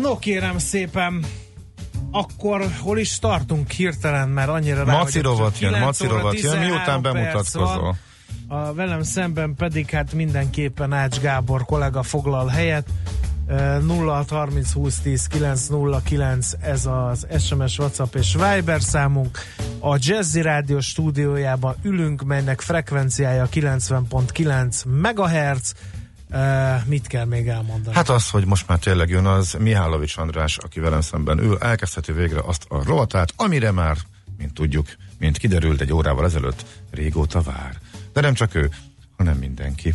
No kérem szépen, akkor hol is tartunk hirtelen, mert annyira rá Maci rovat jön, 9 Maci rovat jön, 13 miután bemutatkozol. A velem szemben pedig hát mindenképpen Ács Gábor kollega foglal helyet. Ö, 0 30 20 10 909 ez az SMS, WhatsApp és Viber számunk. A Jazzy Rádió stúdiójában ülünk, melynek frekvenciája 90.9 MHz. Mit kell még elmondani? Hát az, hogy most már tényleg jön az Mihálovics András, aki velem szemben ül, elkezdheti végre azt a rovatát, amire már, mint tudjuk, mint kiderült egy órával ezelőtt, régóta vár. De nem csak ő, hanem mindenki.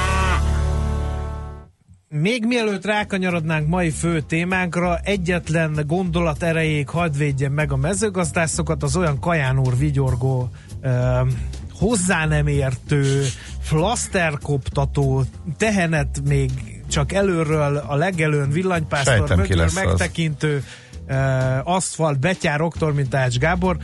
Még mielőtt rákanyarodnánk mai fő témánkra, egyetlen gondolat erejéig hadd védjen meg a mezőgazdászokat, az olyan Kaján úr vigyorgó ö, hozzá nem értő, flaszterkoptató, tehenet még csak előről a legelőn villanypásztor mögül megtekintő ö, aszfalt betyár oktor, mint Ács Gábor,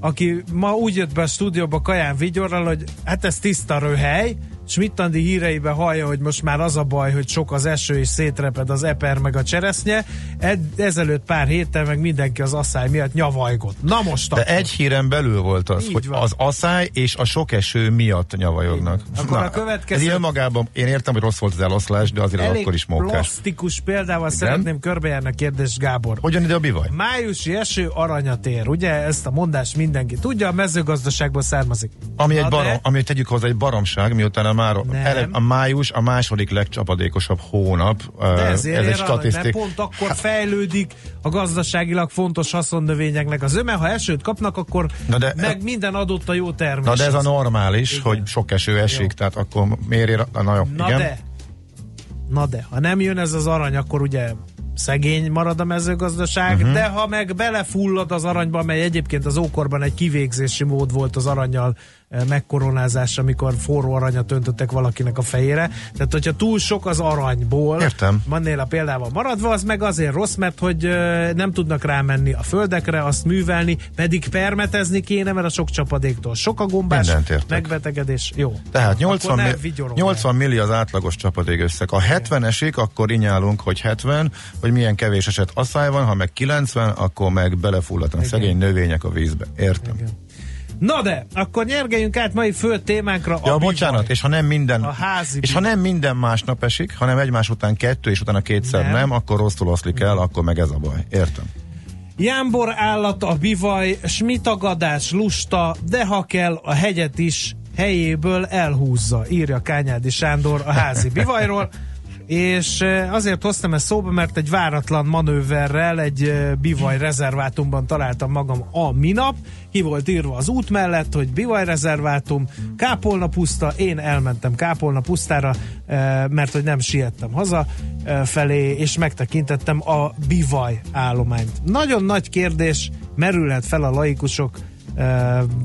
aki ma úgy jött be a stúdióba Kaján Vigyorral, hogy hát ez tiszta röhely, Schmidt-Andi híreibe hallja, hogy most már az a baj, hogy sok az eső és szétreped az eper meg a cseresznye. Ed, ezelőtt pár héttel meg mindenki az asszály miatt nyavajgott. Na most De akkor. egy híren belül volt az, Így hogy van. az asszály és a sok eső miatt nyavajognak. Akkor a következő- Ez önmagában, én értem, hogy rossz volt az eloszlás, de azért Elég akkor is mókás. plastikus példával Igen? szeretném körbejárni a kérdést, Gábor. Hogyan ide a bivaj? Májusi eső aranyat ér, ugye? Ezt a mondást mindenki tudja, a mezőgazdaságból származik. Ami, egy Na barom, de- ami tegyük hozzá egy baromság, miután a, már, Nem. ele, a május a második legcsapadékosabb hónap. De ezért ez egy arany, mert statisztik. pont akkor fejlődik a gazdaságilag fontos haszonnövényeknek az öme. Ha esőt kapnak, akkor Na de- meg minden adott a jó termés. Na de ez a normális, Igen. hogy sok eső esik, Jó. tehát akkor miért ér, na, jó, Na igen. de, na de, ha nem jön ez az arany, akkor ugye szegény marad a mezőgazdaság, uh-huh. de ha meg belefullad az aranyba, mely egyébként az ókorban egy kivégzési mód volt az aranyjal eh, megkoronázás, amikor forró aranyat öntöttek valakinek a fejére. Tehát, hogyha túl sok az aranyból, Értem. Mannél a példával maradva, az meg azért rossz, mert hogy eh, nem tudnak rámenni a földekre, azt művelni, pedig permetezni kéne, mert a sok csapadéktól sok a gombás megbetegedés. Jó. Tehát 80, Akkor ne mi, vigyorogj 80 milli az átlagos csapadék összeg. Ha 70 esik, akkor inyálunk, hogy 70, hogy milyen kevés eset asszály van, ha meg 90, akkor meg belefulladnak szegény növények a vízbe. Értem. Igen. Na de, akkor nyergeljünk át mai fő témánkra. Ja, a bocsánat, bivaj. és ha nem minden A házi és ha nem minden másnap esik, hanem egymás után kettő, és utána kétszer Nem. nem, nem akkor rosszul oszlik el, akkor meg ez a baj. Értem. Jámbor állat a bivaj, smitagadás lusta, de ha kell, a hegyet is helyéből elhúzza, írja Kányádi Sándor a házi bivajról. És azért hoztam ezt szóba, mert egy váratlan manőverrel egy bivaj rezervátumban találtam magam a minap. Ki volt írva az út mellett, hogy bivaj rezervátum, kápolna puszta, én elmentem kápolna pusztára, mert hogy nem siettem haza felé, és megtekintettem a bivaj állományt. Nagyon nagy kérdés merülhet fel a laikusok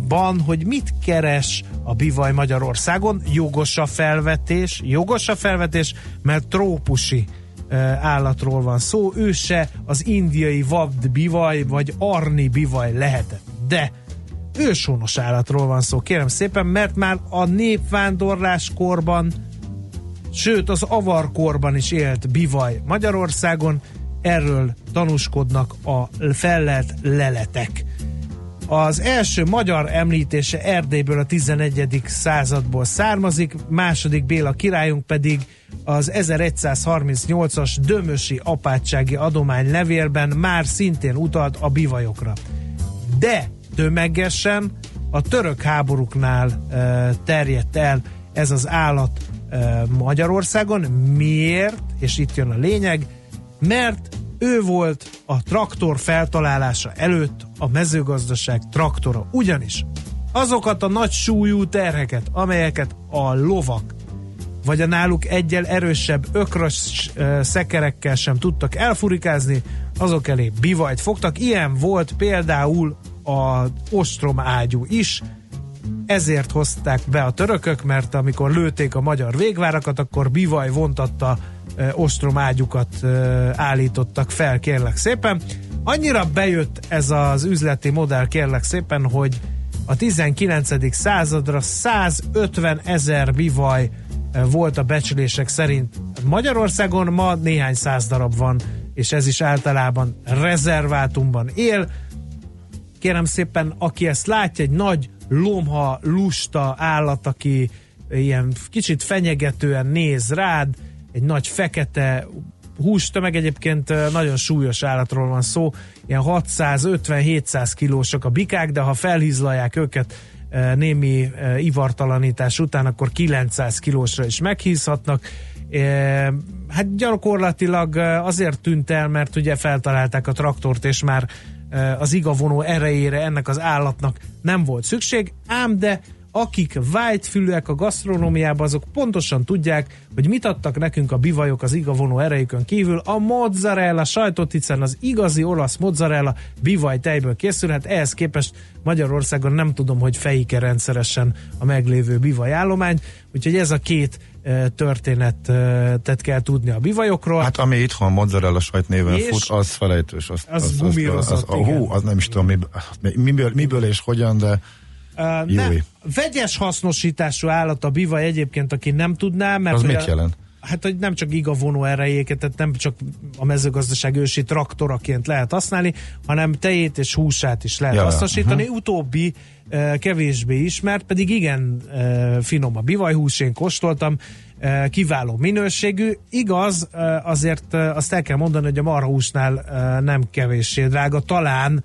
ban, hogy mit keres a bivaj Magyarországon. Jogos a felvetés, jogos a felvetés, mert trópusi állatról van szó. Ő se az indiai vad bivaj, vagy arni bivaj lehetett. De őshonos állatról van szó, kérem szépen, mert már a népvándorlás korban sőt az avarkorban is élt bivaj Magyarországon, erről tanúskodnak a fellelt leletek. Az első magyar említése Erdélyből a 11. századból származik, második Béla királyunk pedig az 1138-as Dömösi apátsági adomány levélben már szintén utalt a bivajokra. De tömegesen a török háborúknál e, terjedt el ez az állat Magyarországon. Miért? És itt jön a lényeg, mert ő volt a traktor feltalálása előtt a mezőgazdaság traktora. Ugyanis azokat a nagy súlyú terheket, amelyeket a lovak vagy a náluk egyel erősebb ökrös szekerekkel sem tudtak elfurikázni, azok elé bivajt fogtak. Ilyen volt például a ostrom ágyú is, ezért hozták be a törökök, mert amikor lőtték a magyar végvárakat, akkor bivaj vontatta ostrom ágyukat állítottak fel, kérlek szépen. Annyira bejött ez az üzleti modell, kérlek szépen, hogy a 19. századra 150 ezer bivaj volt a becslések szerint Magyarországon, ma néhány száz darab van, és ez is általában rezervátumban él. Kérem szépen, aki ezt látja, egy nagy lomha, lusta állat, aki ilyen kicsit fenyegetően néz rád, egy nagy fekete hústömeg egyébként nagyon súlyos állatról van szó, ilyen 650-700 kilósok a bikák, de ha felhízlalják őket némi ivartalanítás után, akkor 900 kilósra is meghízhatnak. Hát gyakorlatilag azért tűnt el, mert ugye feltalálták a traktort, és már az igavonó erejére ennek az állatnak nem volt szükség, ám de akik vágyfülűek a gasztronómiában, azok pontosan tudják, hogy mit adtak nekünk a bivajok az igavonó erejükön kívül. A mozzarella sajtot, hiszen az igazi olasz mozzarella bivaj tejből készülhet, ehhez képest Magyarországon nem tudom, hogy fejike rendszeresen a meglévő bivaj állomány, úgyhogy ez a két e, történetet kell tudni a bivajokról. Hát ami itthon mozzarella sajt néven és fut, az felejtős. Az, az, az, az, az, az, az, hú, az nem is tudom miből, miből és hogyan, de Uh, nem, vegyes hasznosítású állat a biva egyébként, aki nem tudná, mert... Az mit jelent? Hát, hogy nem csak igavonó erejéket, tehát nem csak a mezőgazdaság ősi traktoraként lehet használni, hanem tejét és húsát is lehet ja, hasznosítani. Uh-huh. Utóbbi kevésbé ismert, pedig igen finom a bivajhús, én kóstoltam, kiváló minőségű. Igaz, azért azt el kell mondani, hogy a marhúsnál nem kevéssé drága, talán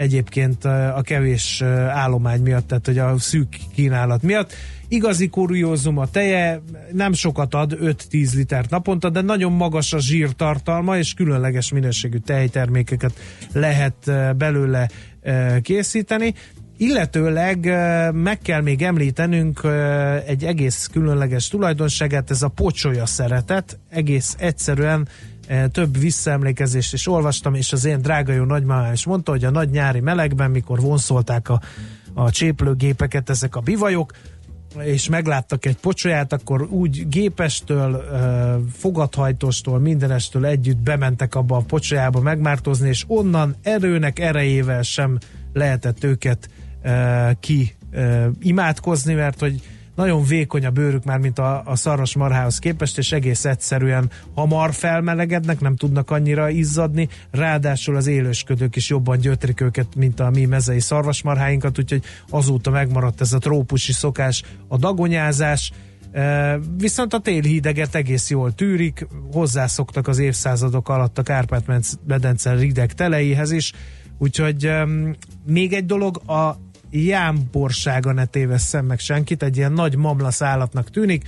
egyébként a kevés állomány miatt, tehát hogy a szűk kínálat miatt. Igazi kuriózum a teje, nem sokat ad, 5-10 liter naponta, de nagyon magas a zsírtartalma, és különleges minőségű tejtermékeket lehet belőle készíteni. Illetőleg meg kell még említenünk egy egész különleges tulajdonságát, ez a pocsolya szeretet, egész egyszerűen több visszaemlékezést is olvastam, és az én drága jó nagymamám is mondta, hogy a nagy nyári melegben, mikor vonszolták a, a cséplőgépeket ezek a bivajok, és megláttak egy pocsolyát, akkor úgy gépestől, e, fogadhajtóstól, mindenestől együtt bementek abba a pocsolyába megmártozni, és onnan erőnek erejével sem lehetett őket e, ki imádkozni, mert hogy nagyon vékony a bőrük már, mint a, a szarvas marhához képest, és egész egyszerűen hamar felmelegednek, nem tudnak annyira izzadni, ráadásul az élősködők is jobban gyötrik őket, mint a mi mezei szarvasmarháinkat, úgyhogy azóta megmaradt ez a trópusi szokás, a dagonyázás, E, viszont a téli hideget egész jól tűrik, hozzászoktak az évszázadok alatt a Kárpát-medence rideg teleihez is, úgyhogy e, még egy dolog, a jámborsága ne tévesszem meg senkit, egy ilyen nagy mamlasz állatnak tűnik,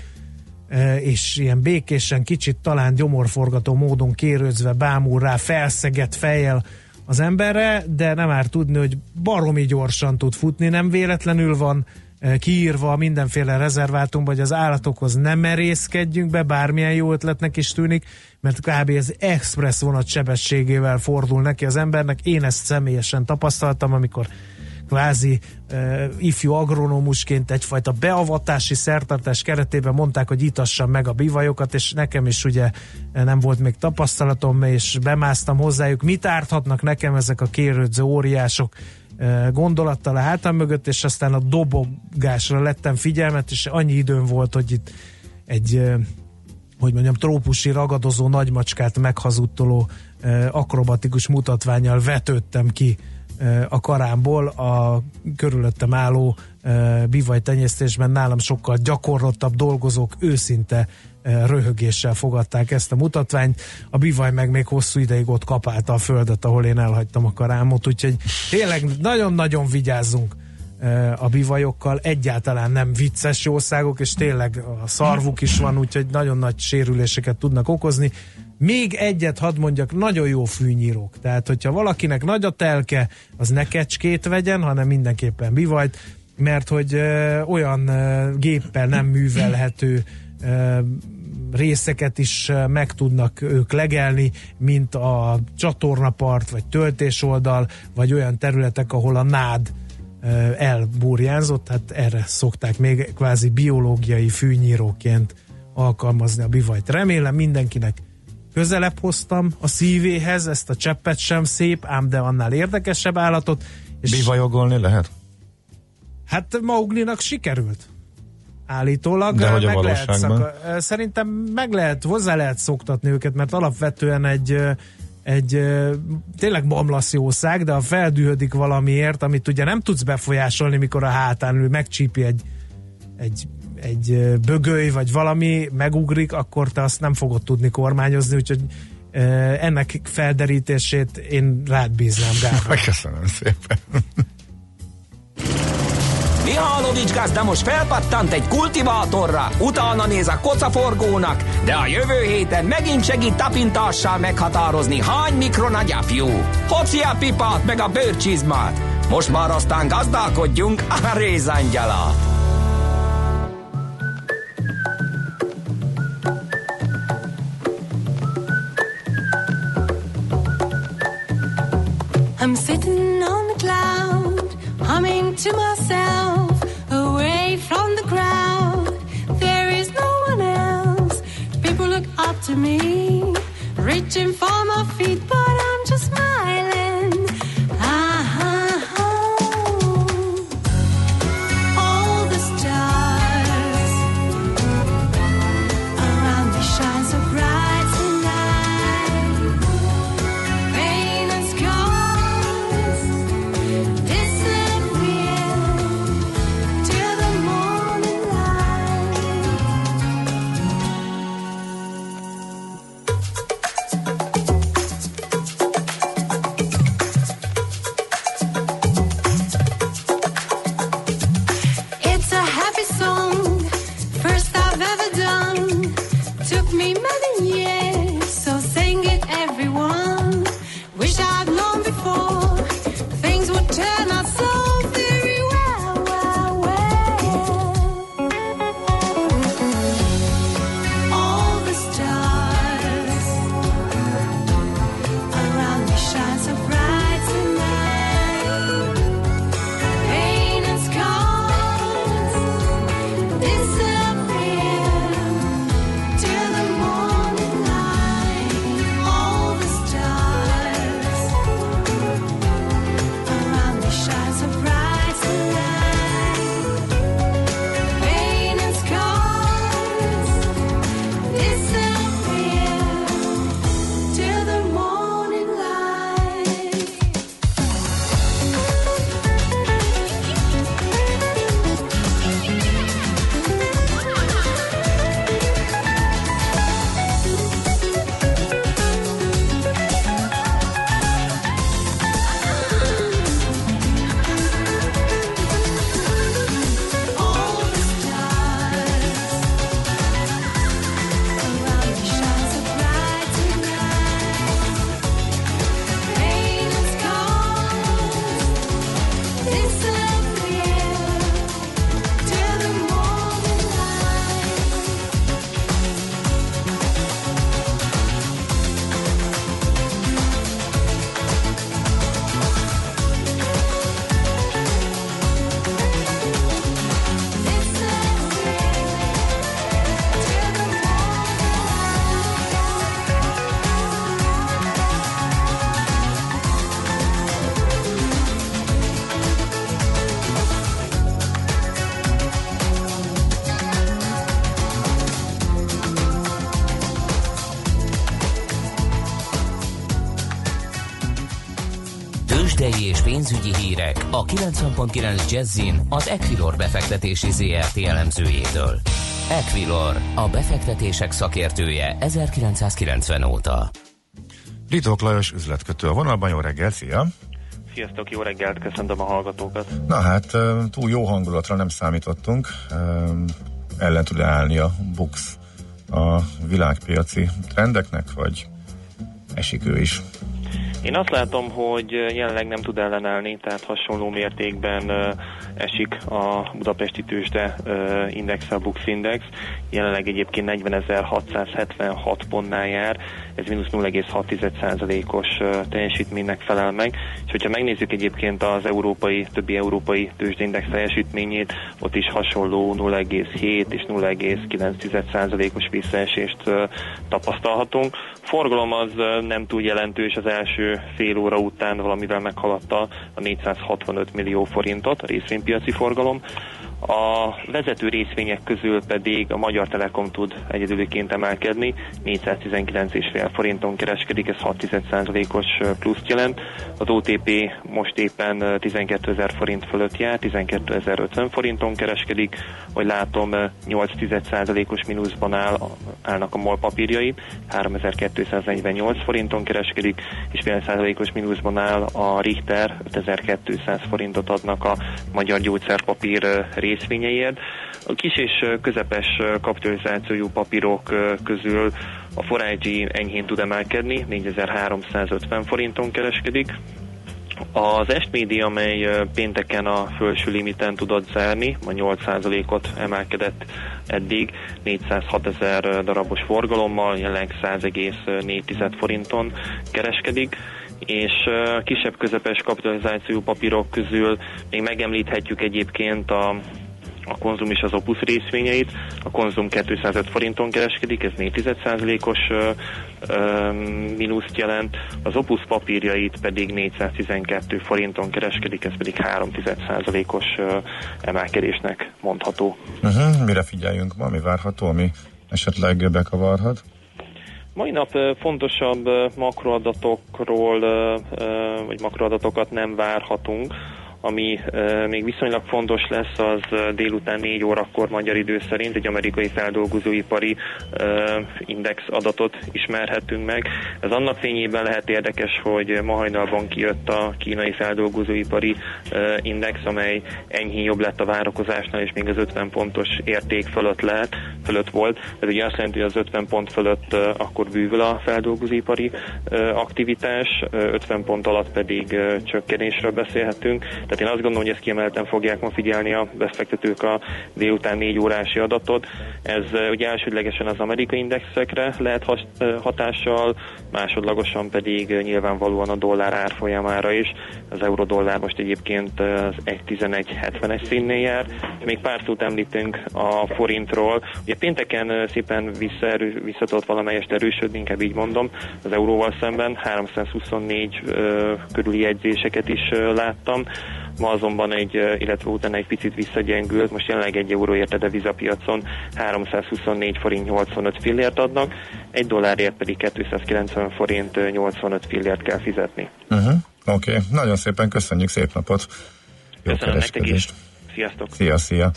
e, és ilyen békésen, kicsit talán gyomorforgató módon kérőzve bámul rá, felszegett fejjel az emberre, de nem már tudni, hogy baromi gyorsan tud futni, nem véletlenül van e, kiírva mindenféle rezervátum, vagy az állatokhoz nem merészkedjünk be, bármilyen jó ötletnek is tűnik, mert kb. ez express vonat sebességével fordul neki az embernek. Én ezt személyesen tapasztaltam, amikor kvázi uh, ifjú agronómusként egyfajta beavatási szertartás keretében mondták, hogy itassam meg a bivajokat, és nekem is ugye nem volt még tapasztalatom, és bemásztam hozzájuk. Mit árthatnak nekem ezek a kérődző óriások? gondolattal a hátam mögött, és aztán a dobogásra lettem figyelmet, és annyi időm volt, hogy itt egy hogy mondjam, trópusi ragadozó nagymacskát meghazudtoló akrobatikus mutatványjal vetődtem ki a karámból a körülöttem álló bivaj tenyésztésben nálam sokkal gyakorlottabb dolgozók őszinte röhögéssel fogadták ezt a mutatványt. A bivaj meg még hosszú ideig ott kapálta a földet, ahol én elhagytam a karámot, úgyhogy tényleg nagyon-nagyon vigyázzunk a bivajokkal, egyáltalán nem vicces jószágok, és tényleg a szarvuk is van, úgyhogy nagyon nagy sérüléseket tudnak okozni. Még egyet hadd mondjak, nagyon jó fűnyírók. Tehát, hogyha valakinek nagy a telke, az ne kecskét vegyen, hanem mindenképpen bivajt, mert hogy ö, olyan ö, géppel nem művelhető ö, részeket is meg tudnak ők legelni, mint a csatornapart, vagy töltésoldal, vagy olyan területek, ahol a nád elburjánzott, hát erre szokták még kvázi biológiai fűnyíróként alkalmazni a bivajt. Remélem mindenkinek közelebb hoztam a szívéhez, ezt a cseppet sem szép, ám de annál érdekesebb állatot. És Bivajogolni lehet? Hát Mauglinak sikerült. Állítólag. De hogy meg lehet szaka, Szerintem meg lehet, hozzá lehet szoktatni őket, mert alapvetően egy egy tényleg bomlasz jószág, de ha feldühödik valamiért, amit ugye nem tudsz befolyásolni, mikor a hátán ül, megcsípi egy, egy, egy bögöly, vagy valami megugrik, akkor te azt nem fogod tudni kormányozni, úgyhogy ennek felderítését én rád bíznám, Gábor. Köszönöm szépen. Mihálovics gazda most felpattant egy kultivátorra, utána néz a kocaforgónak, de a jövő héten megint segít tapintással meghatározni, hány mikron a gyapjú. Hoci a pipát meg a bőrcsizmát. Most már aztán gazdálkodjunk a rézangyala. I'm sitting on the cloud, humming to myself, away from the crowd. There is no one else. People look up to me, reaching for my feet, but I. 90.9 Jazzin az Equilor befektetési ZRT elemzőjétől. Equilor, a befektetések szakértője 1990 óta. Ritók Lajos üzletkötő a vonalban, jó reggel, szia! Sziasztok, jó reggelt, köszöntöm a hallgatókat. Na hát, túl jó hangulatra nem számítottunk. Ellen tud állni a BUX a világpiaci trendeknek, vagy esik ő is? Én azt látom, hogy jelenleg nem tud ellenállni, tehát hasonló mértékben esik a budapesti tőzsde index, a Bux Index. Jelenleg egyébként 40.676 pontnál jár, ez mínusz 0,6%-os teljesítménynek felel meg. És hogyha megnézzük egyébként az európai, többi európai tőzsdeindex teljesítményét, ott is hasonló 0,7 és 0,9%-os visszaesést tapasztalhatunk. Forgalom az nem túl jelentős az első fél óra után valamivel meghaladta a 465 millió forintot a részvénypiaci forgalom. A vezető részvények közül pedig a Magyar Telekom tud egyedüliként emelkedni, 419,5 forinton kereskedik, ez 6%-os pluszt jelent. Az OTP most éppen 12 ezer forint fölött jár, 12.050 forinton kereskedik, hogy látom 8%-os mínuszban áll, állnak a MOL papírjai, 3248 forinton kereskedik, és fél százalékos mínuszban áll a Richter, 5200 forintot adnak a magyar gyógyszerpapír részvények részvényeiért. A kis és közepes kapitalizációjú papírok közül a Forágyi enyhén tud emelkedni, 4350 forinton kereskedik, az Est amely pénteken a felső limiten tudott zárni, ma 8%-ot emelkedett eddig, 406 ezer darabos forgalommal, jelenleg 100,4 forinton kereskedik és kisebb közepes kapitalizáció papírok közül még megemlíthetjük egyébként a a konzum és az Opus részvényeit. A konzum 205 forinton kereskedik, ez 4,1%-os mínuszt jelent, az Opus papírjait pedig 412 forinton kereskedik, ez pedig 3,1%-os emelkedésnek mondható. Uh-huh, mire figyeljünk ma, mi várható, ami esetleg bekavarhat? Mai nap fontosabb makroadatokról, vagy makroadatokat nem várhatunk. Ami még viszonylag fontos lesz, az délután 4 órakor magyar idő szerint egy amerikai feldolgozóipari index adatot ismerhetünk meg. Ez annak fényében lehet érdekes, hogy ma hajnalban kijött a kínai feldolgozóipari index, amely enyhén jobb lett a várakozásnál, és még az 50 pontos érték fölött lehet, fölött volt. Ez ugye azt jelenti, hogy az 50 pont fölött akkor bűvül a feldolgozóipari aktivitás, uh, 50 pont alatt pedig csökkenésről beszélhetünk tehát én azt gondolom, hogy ezt kiemelten fogják ma figyelni a befektetők a délután négy órási adatot. Ez ugye elsődlegesen az amerikai indexekre lehet hatással, másodlagosan pedig nyilvánvalóan a dollár árfolyamára is. Az euró-dollár most egyébként az 1.11.70-es színnél jár. Még pár szót említünk a forintról. Ugye pénteken szépen visszaerő, visszatott valamelyest erősödni, inkább így mondom, az euróval szemben 324 körüli jegyzéseket is láttam. Ma azonban egy, illetve utána egy picit visszagyengült, most jelenleg egy euró érte devizapiacon 324 forint 85 fillért adnak, egy dollárért pedig 290 forint 85 fillért kell fizetni. Uh-huh. Oké, okay. nagyon szépen köszönjük, szép napot! Jó Köszönöm nektek is! Sziasztok! Szia, szia!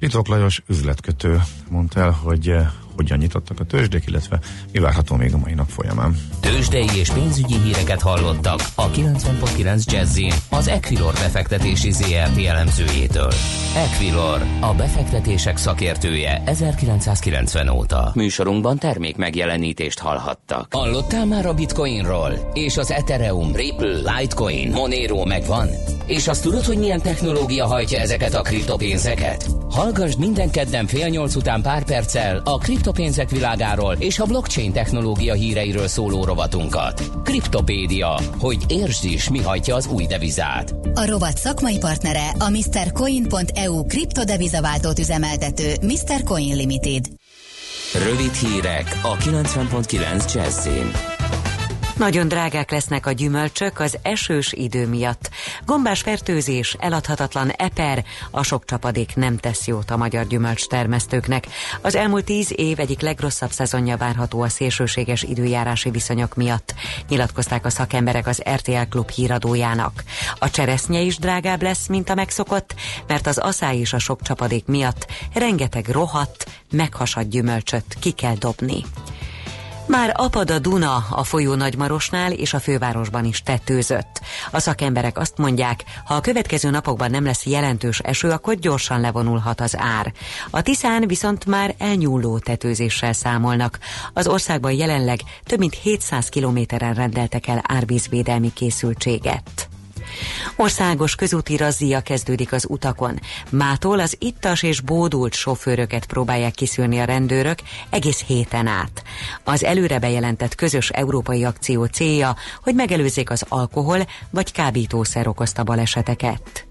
Litok Lajos üzletkötő mondta el, hogy hogyan nyitottak a tőzsdék, illetve mi várható még a mai nap folyamán. Tőzsdei és pénzügyi híreket hallottak a 90.9 jazz az Equilor befektetési ZRT elemzőjétől. Equilor, a befektetések szakértője 1990 óta. Műsorunkban termék megjelenítést hallhattak. Hallottál már a Bitcoinról? És az Ethereum, Ripple, Litecoin, Monero megvan? És azt tudod, hogy milyen technológia hajtja ezeket a kriptopénzeket? Hallgassd minden kedden fél nyolc után pár perccel a kriptopénzek világáról és a blockchain technológia híreiről szóló rovatunkat. Kriptopédia, hogy értsd is, mi hajtja az új devizát. A rovat szakmai partnere a MrCoin.eu kriptodevizaváltót üzemeltető Mr. Coin Limited. Rövid hírek a 90.9 Jazzin. Nagyon drágák lesznek a gyümölcsök az esős idő miatt. Gombás fertőzés, eladhatatlan eper, a sok csapadék nem tesz jót a magyar gyümölcs termesztőknek. Az elmúlt tíz év egyik legrosszabb szezonja várható a szélsőséges időjárási viszonyok miatt, nyilatkozták a szakemberek az RTL Klub híradójának. A cseresznye is drágább lesz, mint a megszokott, mert az aszály és a sok csapadék miatt rengeteg rohadt, meghasadt gyümölcsöt ki kell dobni. Már apad a Duna a folyó Nagymarosnál és a fővárosban is tetőzött. A szakemberek azt mondják, ha a következő napokban nem lesz jelentős eső, akkor gyorsan levonulhat az ár. A Tiszán viszont már elnyúló tetőzéssel számolnak. Az országban jelenleg több mint 700 kilométeren rendeltek el árvízvédelmi készültséget. Országos közúti razzia kezdődik az utakon. Mától az ittas és bódult sofőröket próbálják kiszűrni a rendőrök egész héten át. Az előre bejelentett közös európai akció célja, hogy megelőzzék az alkohol vagy kábítószer okozta baleseteket.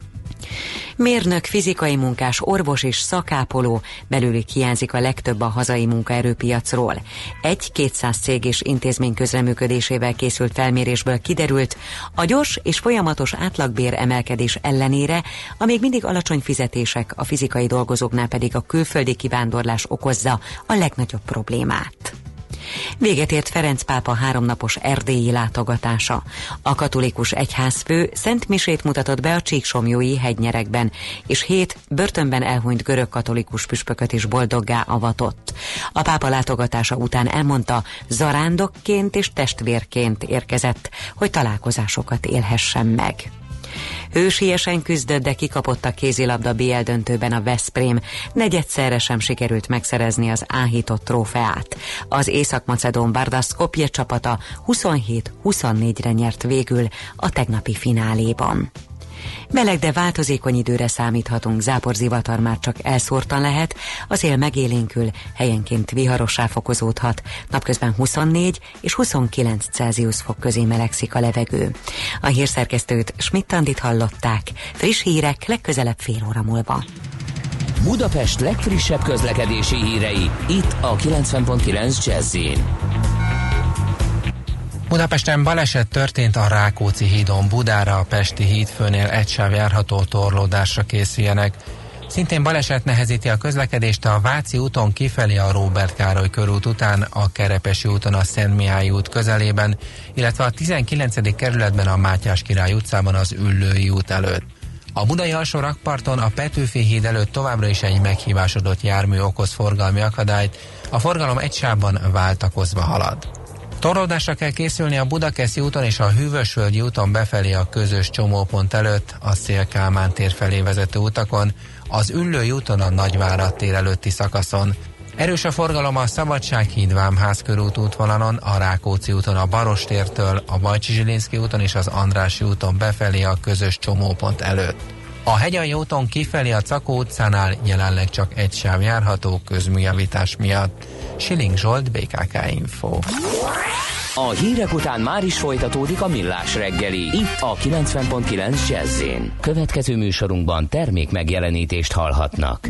Mérnök, fizikai munkás, orvos és szakápoló belőlük hiányzik a legtöbb a hazai munkaerőpiacról. Egy 200 cég és intézmény közreműködésével készült felmérésből kiderült, a gyors és folyamatos átlagbér emelkedés ellenére a még mindig alacsony fizetések, a fizikai dolgozóknál pedig a külföldi kivándorlás okozza a legnagyobb problémát. Véget ért Ferenc pápa háromnapos erdélyi látogatása. A katolikus egyházfő Szent Misét mutatott be a Csíksomjói hegynyerekben, és hét börtönben elhunyt görög katolikus püspököt is boldoggá avatott. A pápa látogatása után elmondta, zarándokként és testvérként érkezett, hogy találkozásokat élhessen meg. Hősiesen küzdött, de kikapott a kézilabda BL döntőben a Veszprém. Negyedszerre sem sikerült megszerezni az áhított trófeát. Az Észak-Macedón Barda Skopje csapata 27-24-re nyert végül a tegnapi fináléban. Meleg, de változékony időre számíthatunk, záporzivatar már csak elszórtan lehet, az él megélénkül, helyenként viharossá fokozódhat, napközben 24 és 29 Celsius fok közé melegszik a levegő. A hírszerkesztőt Schmidt-Tandit hallották, friss hírek legközelebb fél óra múlva. Budapest legfrissebb közlekedési hírei, itt a 90.9 jazz Budapesten baleset történt a Rákóczi hídon Budára, a Pesti hídfőnél egy sáv járható torlódásra készüljenek. Szintén baleset nehezíti a közlekedést a Váci úton kifelé a Róbert Károly körút után, a Kerepesi úton a Szent Mihály út közelében, illetve a 19. kerületben a Mátyás Király utcában az Üllői út előtt. A budai alsó rakparton a Petőfi híd előtt továbbra is egy meghívásodott jármű okoz forgalmi akadályt, a forgalom egy sávban váltakozva halad. Torlódásra kell készülni a Budakeszi úton és a Hűvösvölgyi úton befelé a közös csomópont előtt, a Szél-Kálmán tér felé vezető utakon, az Üllői úton a Nagyvárad tér előtti szakaszon. Erős a forgalom a Szabadsághíd Vámház körút útvonalon, a Rákóczi úton a Barostértől, a Bajcsi Zsilinszki úton és az Andrási úton befelé a közös csomópont előtt. A Hegyalja úton kifelé a Cakó utcánál jelenleg csak egy sáv járható közműjavítás miatt. Siling Zsolt, BKK Info. A hírek után már is folytatódik a millás reggeli. Itt a 90.9 jazz Következő műsorunkban termék megjelenítést hallhatnak.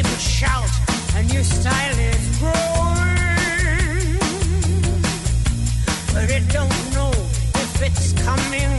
People shout, and your style is growing. But it don't know if it's coming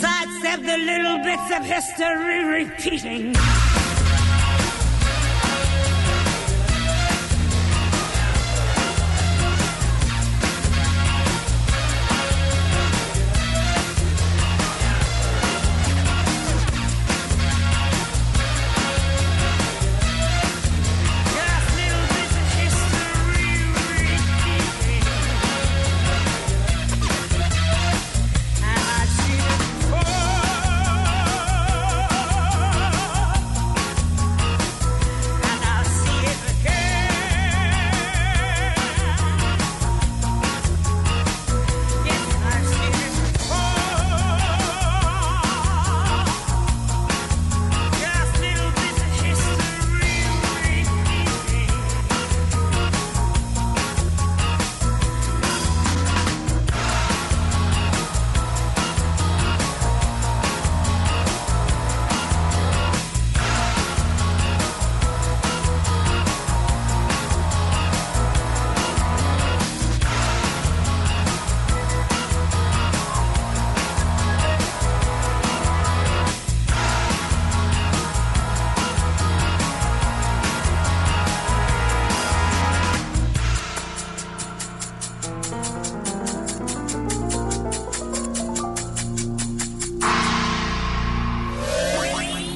sidestep the little bits of history repeating.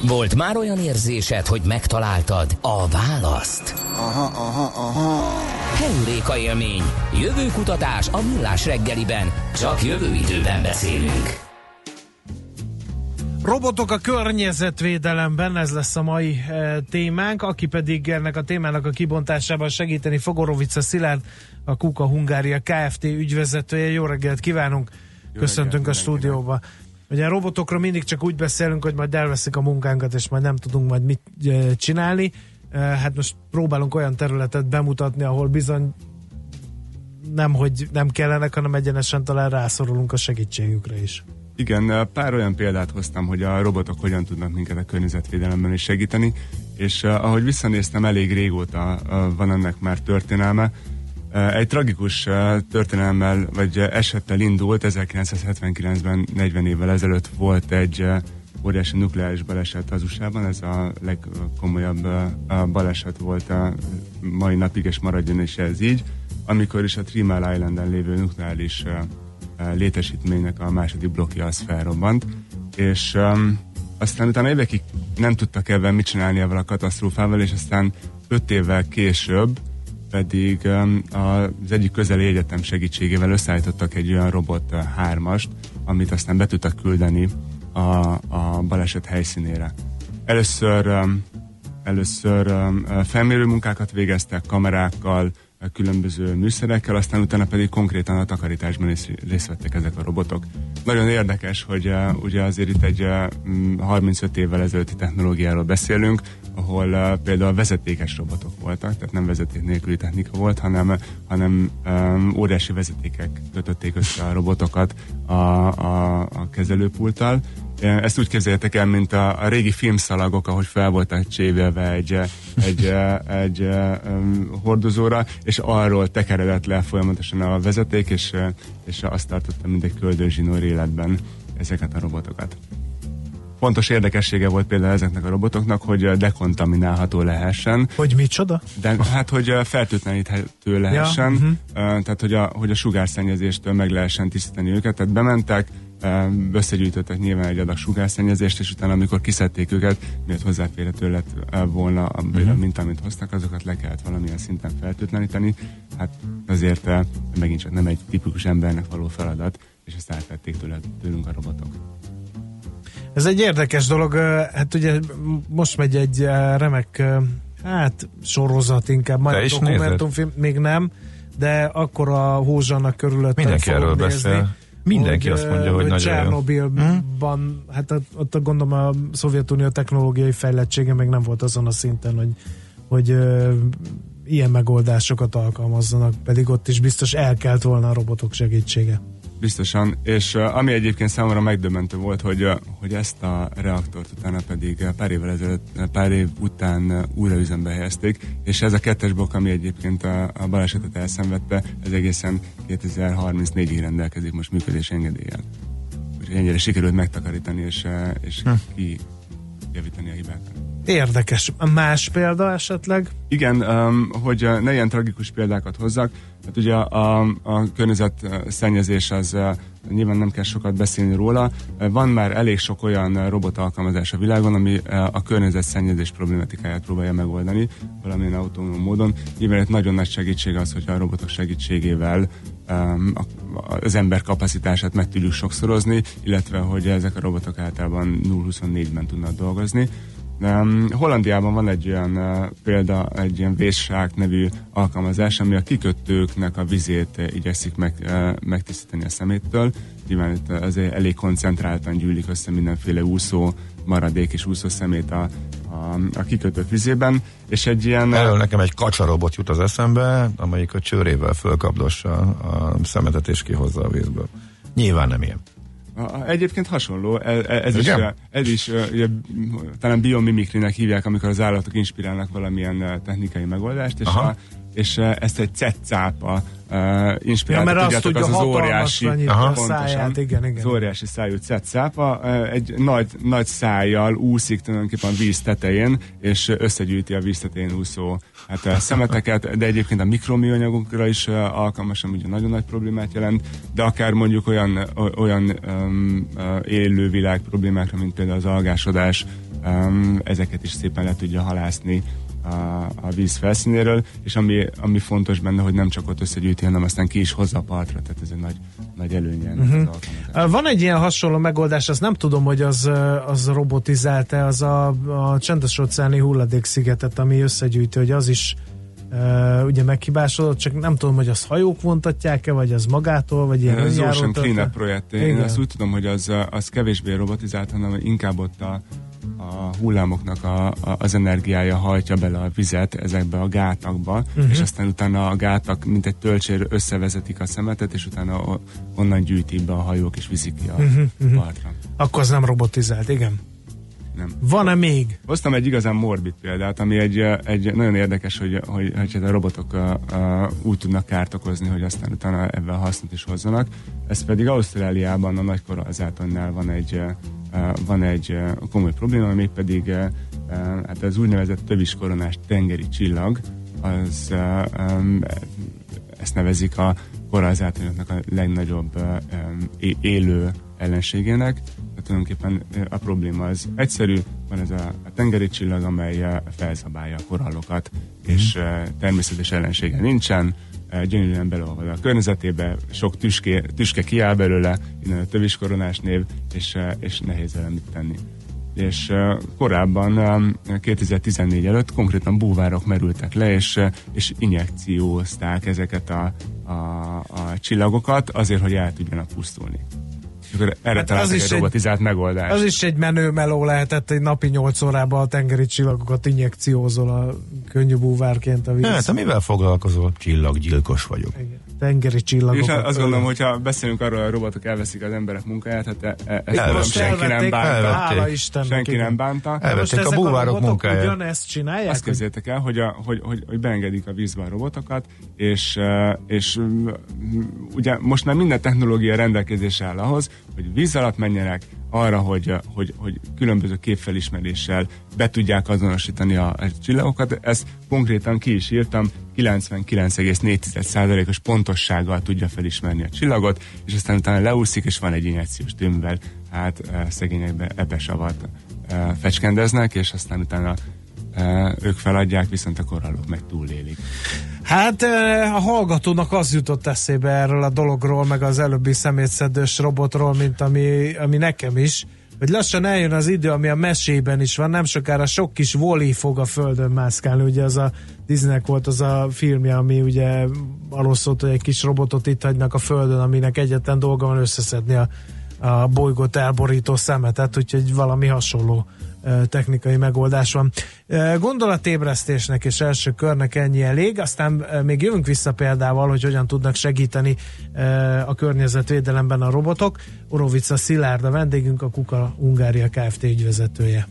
Volt már olyan érzésed, hogy megtaláltad a választ? Aha, aha, aha. Heuréka élmény. Jövőkutatás a millás reggeliben. Csak jövő időben beszélünk. Robotok a környezetvédelemben, ez lesz a mai e, témánk, aki pedig ennek a témának a kibontásában segíteni Fogorovica Szilárd, a Kuka Hungária Kft. ügyvezetője. Jó reggelt kívánunk, Jó köszöntünk reggelt a stúdióba. Ugye a robotokról mindig csak úgy beszélünk, hogy majd elveszik a munkánkat, és majd nem tudunk majd mit csinálni. Hát most próbálunk olyan területet bemutatni, ahol bizony nem, hogy nem kellenek, hanem egyenesen talán rászorulunk a segítségükre is. Igen, pár olyan példát hoztam, hogy a robotok hogyan tudnak minket a környezetvédelemben is segíteni, és ahogy visszanéztem, elég régóta van ennek már történelme. Egy tragikus uh, történelmmel, vagy uh, esettel indult, 1979-ben, 40 évvel ezelőtt volt egy uh, óriási nukleáris baleset az USA-ban, ez a legkomolyabb baleset volt a mai napig, és maradjon is ez így, amikor is a Three Mile Islanden lévő nukleáris létesítménynek a második blokja az felrobbant, és um, aztán utána évekig nem tudtak ebben mit csinálni ebben a katasztrófával, és aztán öt évvel később pedig az egyik közeli egyetem segítségével összeállítottak egy olyan robot uh, hármast, amit aztán be tudtak küldeni a, a baleset helyszínére. Először, először felmérő munkákat végeztek kamerákkal, különböző műszerekkel, aztán utána pedig konkrétan a takarításban is részt vettek ezek a robotok. Nagyon érdekes, hogy uh, ugye azért itt egy uh, 35 évvel ezelőtti technológiáról beszélünk, ahol uh, például vezetékes robotok voltak, tehát nem vezeték nélküli technika volt, hanem, hanem um, óriási vezetékek kötötték össze a robotokat a, a, a kezelőpulttal, ezt úgy képzeljétek el, mint a, a régi filmszalagok, ahogy fel voltak csévélve egy, egy, egy, egy um, hordozóra, és arról tekeredett le folyamatosan a vezeték, és, és azt tartotta mindegy köldőzsinór életben ezeket a robotokat. Fontos érdekessége volt például ezeknek a robotoknak, hogy dekontaminálható lehessen. Hogy micsoda? De, hát, hogy fertőtleníthető lehessen, ja, uh-huh. tehát, hogy a, hogy a sugárszennyezéstől meg lehessen tisztítani őket. Tehát bementek, összegyűjtöttek nyilván egy adag sugárszennyezést, és utána, amikor kiszedték őket, miért hozzáférhető lett volna a uh-huh. mint amit hoztak, azokat le kellett valamilyen szinten fertőtleníteni. Hát azért megint csak nem egy tipikus embernek való feladat, és ezt átvették tőle, tőlünk a robotok. Ez egy érdekes dolog, hát ugye most megy egy remek, hát sorozat inkább, majd dokumentumfilm, még nem, de akkor a Hózsannak körülött Mindenki erről nézni. beszél. Mindenki hogy, azt mondja, hogy, hogy nagyon Csernobilban, hmm? hát ott gondolom a Szovjetunió technológiai fejlettsége még nem volt azon a szinten, hogy, hogy ilyen megoldásokat alkalmazzanak, pedig ott is biztos elkelt volna a robotok segítsége. Biztosan, és ami egyébként számomra megdöbbentő volt, hogy, hogy ezt a reaktort utána pedig pár évvel ezelőtt, pár év után újra üzembe helyezték, és ez a kettes blokk, ami egyébként a, a balesetet elszenvedte, ez egészen 2034-ig rendelkezik most működés engedélyen. Úgyhogy ennyire sikerült megtakarítani és, és Hm. kijavítani a hibát. Érdekes. Más példa esetleg? Igen, um, hogy ne ilyen tragikus példákat hozzak, hát ugye a, a környezet uh, szennyezés az nyilván nem kell sokat beszélni róla. Van már elég sok olyan robot alkalmazás a világon, ami a környezet szennyezés problematikáját próbálja megoldani valamilyen autonóm módon. Nyilván egy nagyon nagy segítség az, hogyha a robotok segítségével a- az ember kapacitását meg tudjuk sokszorozni, illetve hogy ezek a robotok általában 0-24-ben tudnak dolgozni. Um, Hollandiában van egy olyan uh, példa, egy ilyen vészsák nevű alkalmazás, ami a kikötőknek a vizét uh, igyekszik meg, uh, megtisztítani a szeméttől. Nyilván itt azért elég koncentráltan gyűlik össze mindenféle úszó maradék és úszó szemét a, a, a kikötők vizében, és egy ilyen... Erről nekem egy kacsarobot jut az eszembe, amelyik a csőrével fölkapdossa a szemetet és kihozza a vízből. Nyilván nem ilyen. Egyébként hasonló, e- e- ez is, Igen? e, ez is e, ugye, talán biomimikrinek hívják, amikor az állatok inspirálnak valamilyen e, technikai megoldást, és, Aha. a, és e, ezt egy ceccápa e, Ja, inspirálta, mert azt tudjátok, tudja az az óriási, Aha. a száját, igen, igen. az óriási szájú ceccápa e, egy nagy, nagy szájjal úszik tulajdonképpen a víz tetején, és összegyűjti a víz tetején úszó hát, e, szemeteket, de egyébként a mikroműanyagokra is e, alkalmas, ami ugye nagyon nagy problémát jelent, de akár mondjuk olyan, olyan um, élővilág problémákra, mint például az algásodás, um, ezeket is szépen le tudja halászni a, a víz felszínéről, és ami, ami fontos benne, hogy nem csak ott összegyűjti, hanem aztán ki is hozza a partra, tehát ez egy nagy, nagy előnye az alkalmazásnak. Van egy ilyen hasonló megoldás, azt nem tudom, hogy az, az robotizált-e, az a, a csendes óceáni hulladékszigetet, ami összegyűjtő, hogy az is uh, ugye meghibásodott, csak nem tudom, hogy az hajók vontatják-e, vagy az magától, vagy ilyen Ez az Ocean? Cleanup projekt. Én Igen. azt úgy tudom, hogy az, az kevésbé robotizált, hanem inkább ott a, a hullámoknak a, a, az energiája hajtja bele a vizet ezekbe a gátakba, uh-huh. és aztán utána a gátak, mint egy tölcsér összevezetik a szemetet, és utána onnan gyűjtik be a hajók, és viszik ki a mhm. partra. Akkor az nem robotizált, igen. Nem. Van-e még? Hoztam egy igazán morbid példát, ami egy, egy nagyon érdekes, hogy, hogy, hogy a robotok uh, uh, úgy tudnak kárt okozni, hogy aztán utána ebben hasznot is hozzanak. Ez pedig Ausztráliában a nagy korallzátonnál van egy, van egy uh, komoly probléma, még pedig uh, uh, hát az úgynevezett töviskoronás tengeri csillag, az ezt nevezik a korallzátonyoknak a legnagyobb élő ellenségének. Tehát tulajdonképpen a probléma az egyszerű, van ez a, a tengeri csillag, amely felzabálja a korallokat, és uh, természetes ellensége nincsen, gyönyörűen beleolvad a környezetébe, sok tüske, tüske kiáll belőle, innen a töviskoronás név, és, uh, és nehéz vele mit tenni és uh, korábban um, 2014 előtt konkrétan búvárok merültek le, és, és injekciózták ezeket a, a, a csillagokat azért, hogy el tudjanak pusztulni. Erre Hát hát az is egy egy- robotizált megoldást. Az is egy menő meló lehetett, egy napi 8 órában a tengeri csillagokat injekciózol a könnyű búvárként a víz. Hát, te mivel foglalkozol? Csillaggyilkos vagyok. Igen. Tengeri csillagokat. és azt gondolom, hogyha beszélünk arról, hogy a robotok elveszik az emberek munkáját, hát e, e, ezt nem senki nem bánta. Hála Istennek. Senki igen. nem bánta. Elvették a búvárok munkáját. Ugyanezt csinálják? Azt képzeljétek el, hogy, a, hogy, hogy, hogy beengedik a vízbe a robotokat, és, eh, és ugye most már minden technológia rendelkezésre áll ahhoz, hogy víz alatt menjenek, arra, hogy, eh, hogy, hogy különböző képfelismeréssel be tudják azonosítani a, a csillagokat. Ezt konkrétan ki is írtam, 99,4%-os pontossággal tudja felismerni a csillagot, és aztán utána leúszik, és van egy injekciós tömvel, hát eh, szegényekbe ebesavat eh, fecskendeznek, és aztán utána ők feladják, viszont a korallok meg túlélik. Hát eh, a hallgatónak az jutott eszébe erről a dologról, meg az előbbi szemétszedős robotról, mint ami, ami nekem is, hogy lassan eljön az idő, ami a mesében is van, nem sokára sok kis voli fog a földön mászkálni, ugye az a Disneynek volt az a filmje, ami ugye arról szólt, hogy egy kis robotot itt hagynak a földön, aminek egyetlen dolga van összeszedni a, a bolygót elborító szemetet, úgyhogy valami hasonló technikai megoldás van. Gondolatébresztésnek és első körnek ennyi elég, aztán még jövünk vissza példával, hogy hogyan tudnak segíteni a környezetvédelemben a robotok. Orovica Szilárd a vendégünk, a Kuka Ungária Kft. ügyvezetője.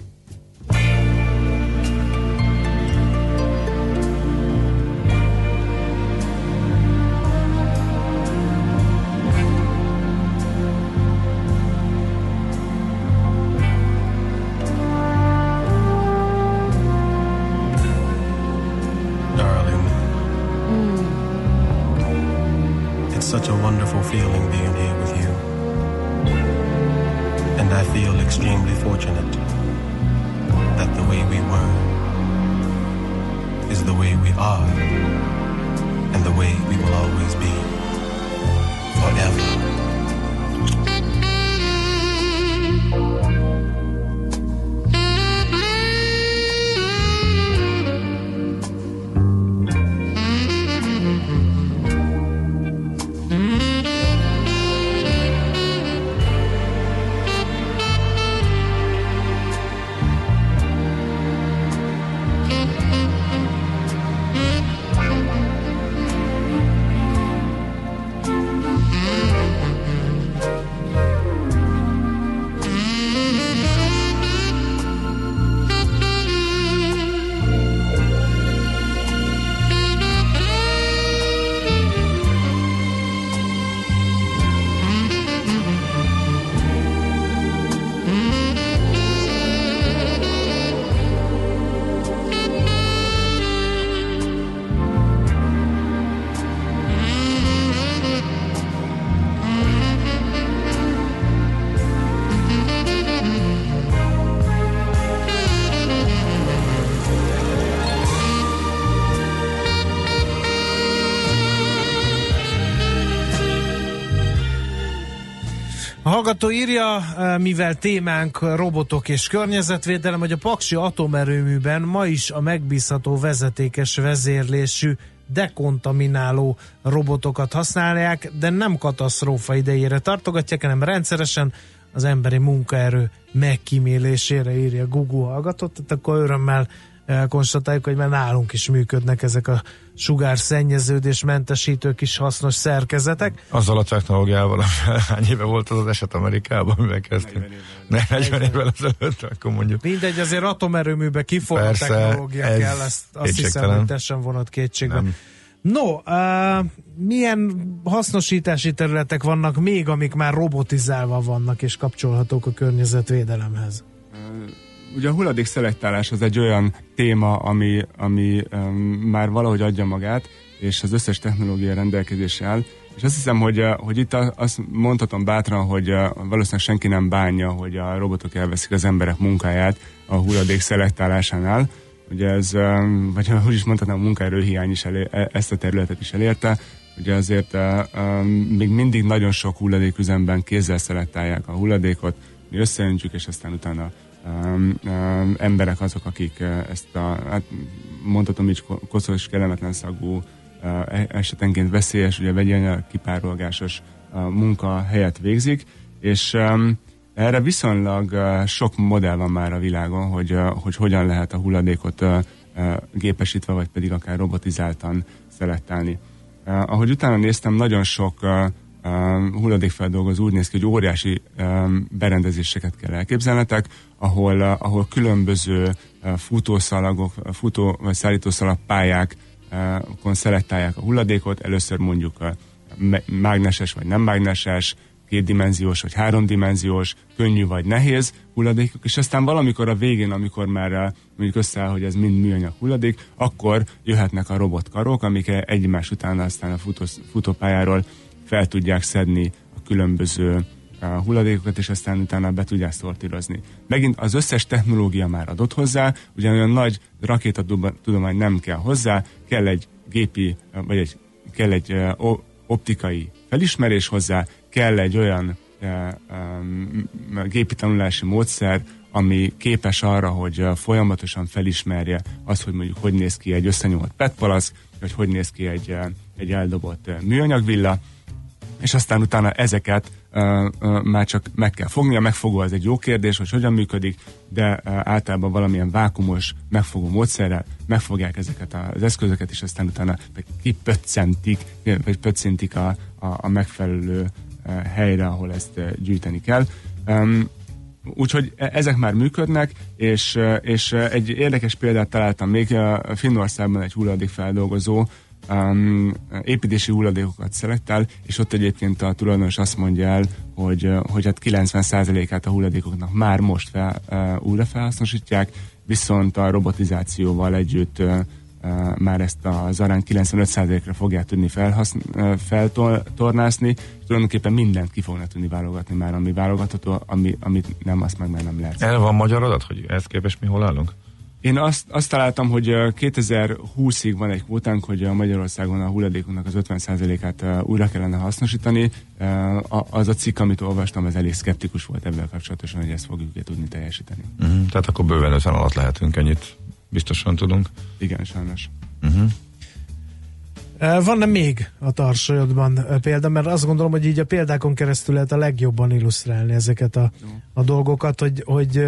Hallgató írja, eh, mivel témánk robotok és környezetvédelem, hogy a Paksi atomerőműben ma is a megbízható vezetékes vezérlésű dekontamináló robotokat használják, de nem katasztrófa idejére tartogatják, hanem rendszeresen az emberi munkaerő megkímélésére írja Google hallgatott, tehát akkor örömmel konstatáljuk, hogy már nálunk is működnek ezek a sugárszennyeződés mentesítő kis hasznos szerkezetek. Azzal a technológiával, hány éve volt az az eset Amerikában, amivel kezdtünk. 40 évvel ezelőtt, akkor mondjuk. Mindegy, azért atomerőműbe kiforró Persze, technológia ez kell, ezt azt hiszem, hogy te sem vonat kétségbe. Nem. No, uh, milyen hasznosítási területek vannak még, amik már robotizálva vannak és kapcsolhatók a környezetvédelemhez? Ugye a hulladék szelektálás az egy olyan téma, ami, ami um, már valahogy adja magát, és az összes technológia rendelkezésre áll. És azt hiszem, hogy, uh, hogy itt azt mondhatom bátran, hogy uh, valószínűleg senki nem bánja, hogy a robotok elveszik az emberek munkáját a hulladék szelektálásánál. Ugye ez, vagy úgy is mondhatnám, a munkaerőhiány is elé, e- ezt a területet is elérte. Ugye azért um, még mindig nagyon sok hulladéküzemben kézzel szelektálják a hulladékot, mi összeöntjük, és aztán utána emberek azok, akik ezt a, hát mondhatom így ko- koszos, kellemetlen szagú, e- esetenként veszélyes, ugye vegyi anyag kipárolgásos munka helyet végzik, és erre viszonylag sok modell van már a világon, hogy, hogy hogyan lehet a hulladékot gépesítve, vagy pedig akár robotizáltan szelektálni. Ahogy utána néztem, nagyon sok um, hulladékfeldolgozó úgy néz ki, hogy óriási um, berendezéseket kell elképzelnetek, ahol, uh, ahol különböző uh, futószalagok, uh, futó vagy szállítószalag pályákon szelektálják a hulladékot, először mondjuk a me- mágneses vagy nem mágneses, kétdimenziós vagy háromdimenziós, könnyű vagy nehéz hulladékok, és aztán valamikor a végén, amikor már uh, mondjuk összeáll, hogy ez mind műanyag hulladék, akkor jöhetnek a robotkarok, amik egymás után aztán a futó, futópályáról fel tudják szedni a különböző uh, hulladékokat, és aztán utána be tudják szortírozni. Megint az összes technológia már adott hozzá, ugyanolyan nagy rakétatudomány nem kell hozzá, kell egy gépi, uh, vagy egy, kell egy o- optikai felismerés hozzá, kell egy olyan gépi tanulási módszer, ami képes arra, hogy folyamatosan felismerje azt, hogy mondjuk hogy néz ki egy összenyomott petpalack, vagy hogy néz ki egy, egy eldobott műanyagvilla, és aztán utána ezeket ö, ö, már csak meg kell fognia, megfogó az egy jó kérdés, hogy hogyan működik, de ö, általában valamilyen vákumos megfogó módszerrel megfogják ezeket az eszközöket, és aztán utána kipöccentik, vagy pöccintik a, a, a megfelelő helyre, ahol ezt gyűjteni kell. Um, Úgyhogy e- ezek már működnek, és, és egy érdekes példát találtam még Finnországban egy hulladékfeldolgozó, um, építési hulladékokat szelektál, és ott egyébként a tulajdonos azt mondja el, hogy, hogy hát 90%-át a hulladékoknak már most fel, uh, újra felhasznosítják, viszont a robotizációval együtt uh, már ezt az arány 95%-ra fogják tudni felhaszn- uh, feltornászni, és tulajdonképpen mindent ki fognak tudni válogatni már, ami válogatható, ami, amit nem, azt meg már nem lehet. Erre van magyar adat, hogy ehhez képest mi hol állunk? Én azt, azt találtam, hogy ö, 2020-ig van egy kvótánk, hogy a Magyarországon a hulladékunknak az 50%-át ö, újra kellene hasznosítani. Az a cikk, amit olvastam, az elég szkeptikus volt ebben kapcsolatosan, hogy ezt fogjuk tudni teljesíteni. Uh-huh. Tehát akkor bőven 50 alatt lehetünk, ennyit biztosan tudunk. Igen, sajnos. Uh-huh. E, Van-e még a tarsajodban e, példa? Mert azt gondolom, hogy így a példákon keresztül lehet a legjobban illusztrálni ezeket a, a dolgokat, hogy, hogy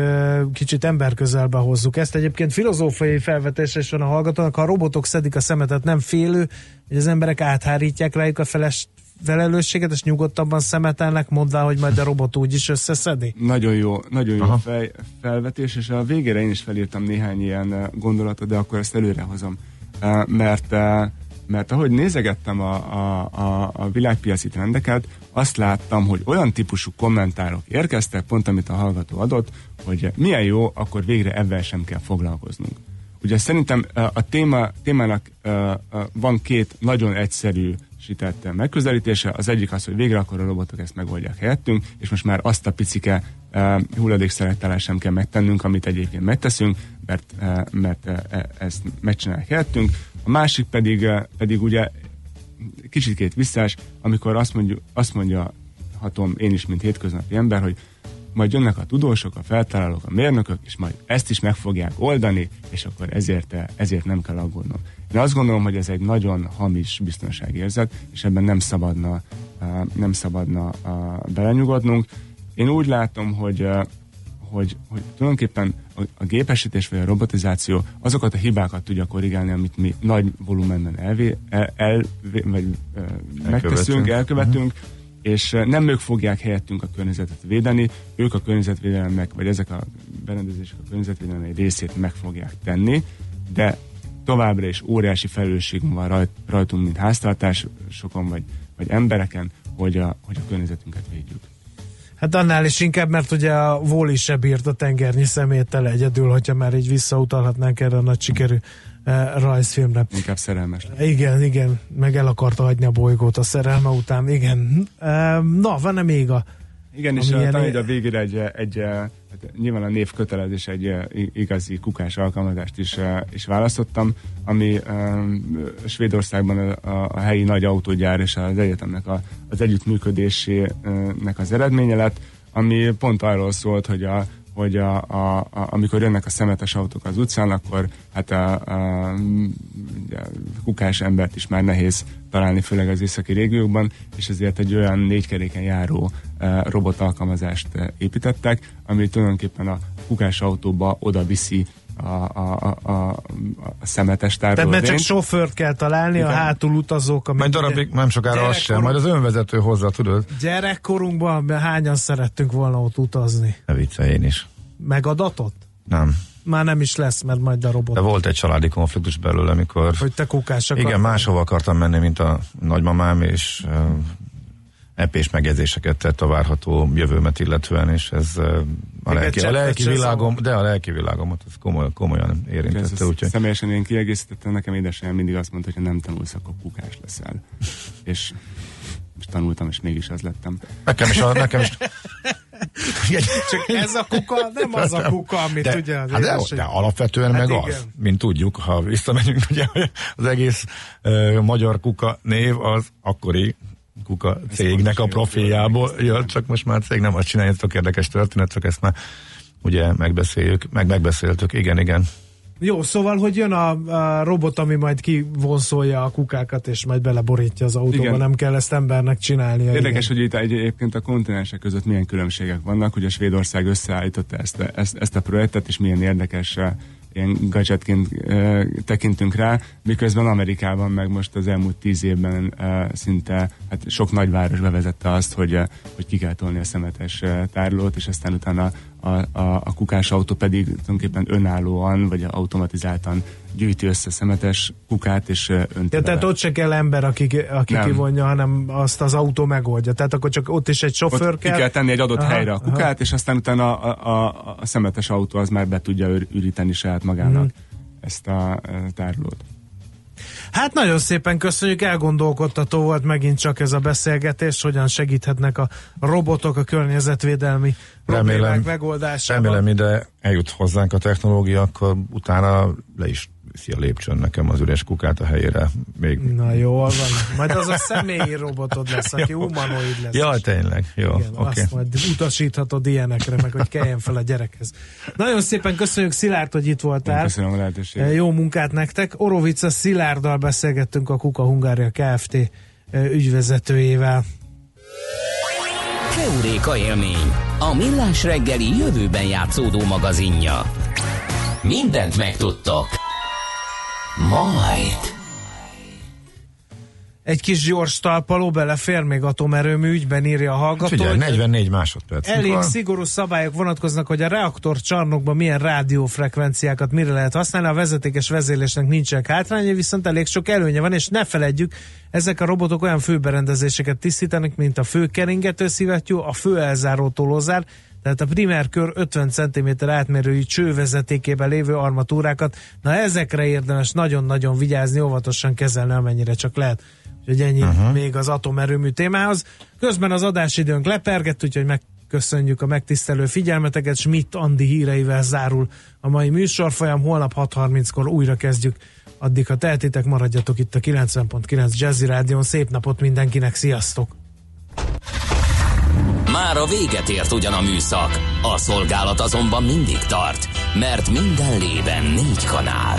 kicsit emberközelbe hozzuk ezt. Egyébként filozófiai felvetése is van a hallgatónak, ha a robotok szedik a szemetet, nem félő, hogy az emberek áthárítják rájuk a feles, felelősséget, és nyugodtabban szemetelnek, mondvá, hogy majd a robot úgy is összeszedi? Nagyon jó, nagyon jó Aha. fej, felvetés, és a végére én is felírtam néhány ilyen gondolatot, de akkor ezt előrehozom. Mert, mert ahogy nézegettem a, a, a, a világpiaci trendeket, azt láttam, hogy olyan típusú kommentárok érkeztek, pont amit a hallgató adott, hogy milyen jó, akkor végre ebben sem kell foglalkoznunk. Ugye szerintem a téma, témának van két nagyon egyszerű sített megközelítése. Az egyik az, hogy végre akkor a robotok ezt megoldják helyettünk, és most már azt a picike uh, hulladékszerektálást sem kell megtennünk, amit egyébként megteszünk, mert, uh, mert uh, ezt megcsinálják helyettünk. A másik pedig, uh, pedig ugye kicsit visszás, amikor azt, mondjuk, azt mondja, hatom én is, mint hétköznapi ember, hogy majd jönnek a tudósok, a feltalálók, a mérnökök, és majd ezt is meg fogják oldani, és akkor ezért, ezért nem kell aggódnom. Én azt gondolom, hogy ez egy nagyon hamis biztonságérzet, és ebben nem szabadna, nem szabadna belenyugodnunk. Én úgy látom, hogy hogy, hogy tulajdonképpen a, a gépesítés vagy a robotizáció azokat a hibákat tudja korrigálni, amit mi nagy volumenben elvé, el, el, vagy, ö, megteszünk, elkövetünk, és ö, nem ők fogják helyettünk a környezetet védeni, ők a környezetvédelemnek, vagy ezek a berendezések a környezetvédelem egy részét meg fogják tenni, de továbbra is óriási felelősségünk van rajt, rajtunk, mint háztartásokon, vagy, vagy embereken, hogy a, hogy a környezetünket védjük. Hát annál is inkább, mert ugye a Wall se bírt a tengernyi szeméttel egyedül, hogyha már így visszautalhatnánk erre a nagy sikerű uh, rajzfilmre. Inkább szerelmes. Igen, igen, meg el akarta hagyni a bolygót a szerelme után, igen. Uh, na, van-e még a Igen, és a, talán a végére egy, egy, hát nyilván a név kötelezés egy igazi kukás alkalmazást is, is választottam, ami um, Svédországban a, a, a helyi nagy autógyár és az egyetemnek a, az együttműködésének az eredménye lett, ami pont arról szólt, hogy a hogy a, a, a, amikor jönnek a szemetes autók az utcán, akkor hát a, a, ugye, kukás embert is már nehéz találni, főleg az északi régiókban, és ezért egy olyan négykeréken járó uh, robot alkalmazást uh, építettek, ami tulajdonképpen a kukás autóba oda viszi a, a, a, a, szemetes Tehát mert csak sofőrt kell találni, Igen. a hátul utazók, amik Majd darabig nem sokára az sem, majd az önvezető hozzá, tudod? Gyerekkorunkban hányan szerettünk volna ott utazni? Ne viccelj én is. Megadatott? Nem. Már nem is lesz, mert majd a robot. De volt egy családi konfliktus belőle, amikor Hogy te kukás igen, akartál. máshova akartam menni, mint a nagymamám, és epés megjegyzéseket tett a várható jövőmet illetően, és ez a lelki, a lelki világom, de a lelki világomat ez komoly, komolyan érintette, úgyhogy Személyesen én kiegészítettem, nekem édesanyám mindig azt mondta, hogy ha nem tanulsz, akkor kukás leszel. és, és tanultam, és mégis az lettem. nekem is, a, nekem is Csak ez a kuka, nem az a kuka, amit de, ugye az hát de, de alapvetően Hát meg igen. az, mint tudjuk, ha visszamegyünk, ugye az egész uh, magyar kuka név az akkori kuka cégnek a profiljából jött, csak most már cég nem azt csinálja, ez tök érdekes történet, csak ezt már ugye megbeszéljük, meg megbeszéltük, igen, igen. Jó, szóval, hogy jön a, a robot, ami majd kivonszolja a kukákat, és majd beleborítja az autóba, Igen. nem kell ezt embernek csinálnia. Érdekes, igen. hogy itt egy, egyébként a kontinensek között milyen különbségek vannak, hogy a Svédország összeállította ezt, a- ezt, ezt a projektet, és milyen érdekes ilyen gadgetként e, tekintünk rá, miközben Amerikában meg most az elmúlt tíz évben e, szinte hát sok nagyváros bevezette azt, hogy, e, hogy ki kell tolni a szemetes e, tárolót, és aztán utána a, a, a kukás autó pedig tulajdonképpen önállóan, vagy automatizáltan gyűjti össze szemetes kukát, és önti Ja, tehát ott se kell ember, aki, aki Nem. kivonja, hanem azt az autó megoldja. Tehát akkor csak ott is egy sofőr Ott ki kell. kell tenni egy adott Aha, helyre a kukát, aha. és aztán utána a, a, a, szemetes autó az már be tudja ür- üríteni saját magának Mhm. ezt a, tárolót. Hát nagyon szépen köszönjük, elgondolkodtató volt megint csak ez a beszélgetés, hogyan segíthetnek a robotok a környezetvédelmi problémák Remélem, megoldásában. remélem ide eljut hozzánk a technológia, akkor utána le is viszi a lépcsőn nekem az üres kukát a helyére. Még... Na jó, van. Majd az a személyi robotod lesz, aki humanoid lesz. Jaj, tényleg. Jó, Igen, oké. azt majd utasíthatod ilyenekre, meg hogy keljen fel a gyerekhez. Nagyon szépen köszönjük Szilárd, hogy itt voltál. köszönöm a lehetőséget. Jó munkát nektek. Orovica Szilárddal beszélgettünk a Kuka Hungária Kft. ügyvezetőjével. Heuréka élmény, a millás reggeli jövőben játszódó magazinja. Mindent megtudtok. Majd. Egy kis gyors talpaló belefér még atomerőmű ügyben írja a hallgató. Figyelj, hogy 44 másodperc. Elég szigorú szabályok vonatkoznak, hogy a reaktor csarnokban milyen rádiófrekvenciákat mire lehet használni. A vezetékes vezérlésnek nincsenek hátránya, viszont elég sok előnye van, és ne feledjük, ezek a robotok olyan főberendezéseket tisztítanak, mint a főkeringető szivattyú, a főelzáró tolózár, tehát a primer kör 50 cm átmérőjű csővezetékében lévő armatúrákat. Na ezekre érdemes nagyon-nagyon vigyázni, óvatosan kezelni, amennyire csak lehet. Úgyhogy ennyi uh-huh. még az atomerőmű témához. Közben az adásidőnk lepergett, úgyhogy megköszönjük a megtisztelő figyelmeteket. Schmidt Andi híreivel zárul a mai műsorfolyam. Holnap 6.30-kor újra kezdjük. Addig, ha tehetitek, maradjatok itt a 90.9 Jazzy Rádion. Szép napot mindenkinek, sziasztok! Már a véget ért ugyan a műszak, a szolgálat azonban mindig tart, mert minden lében négy kanál.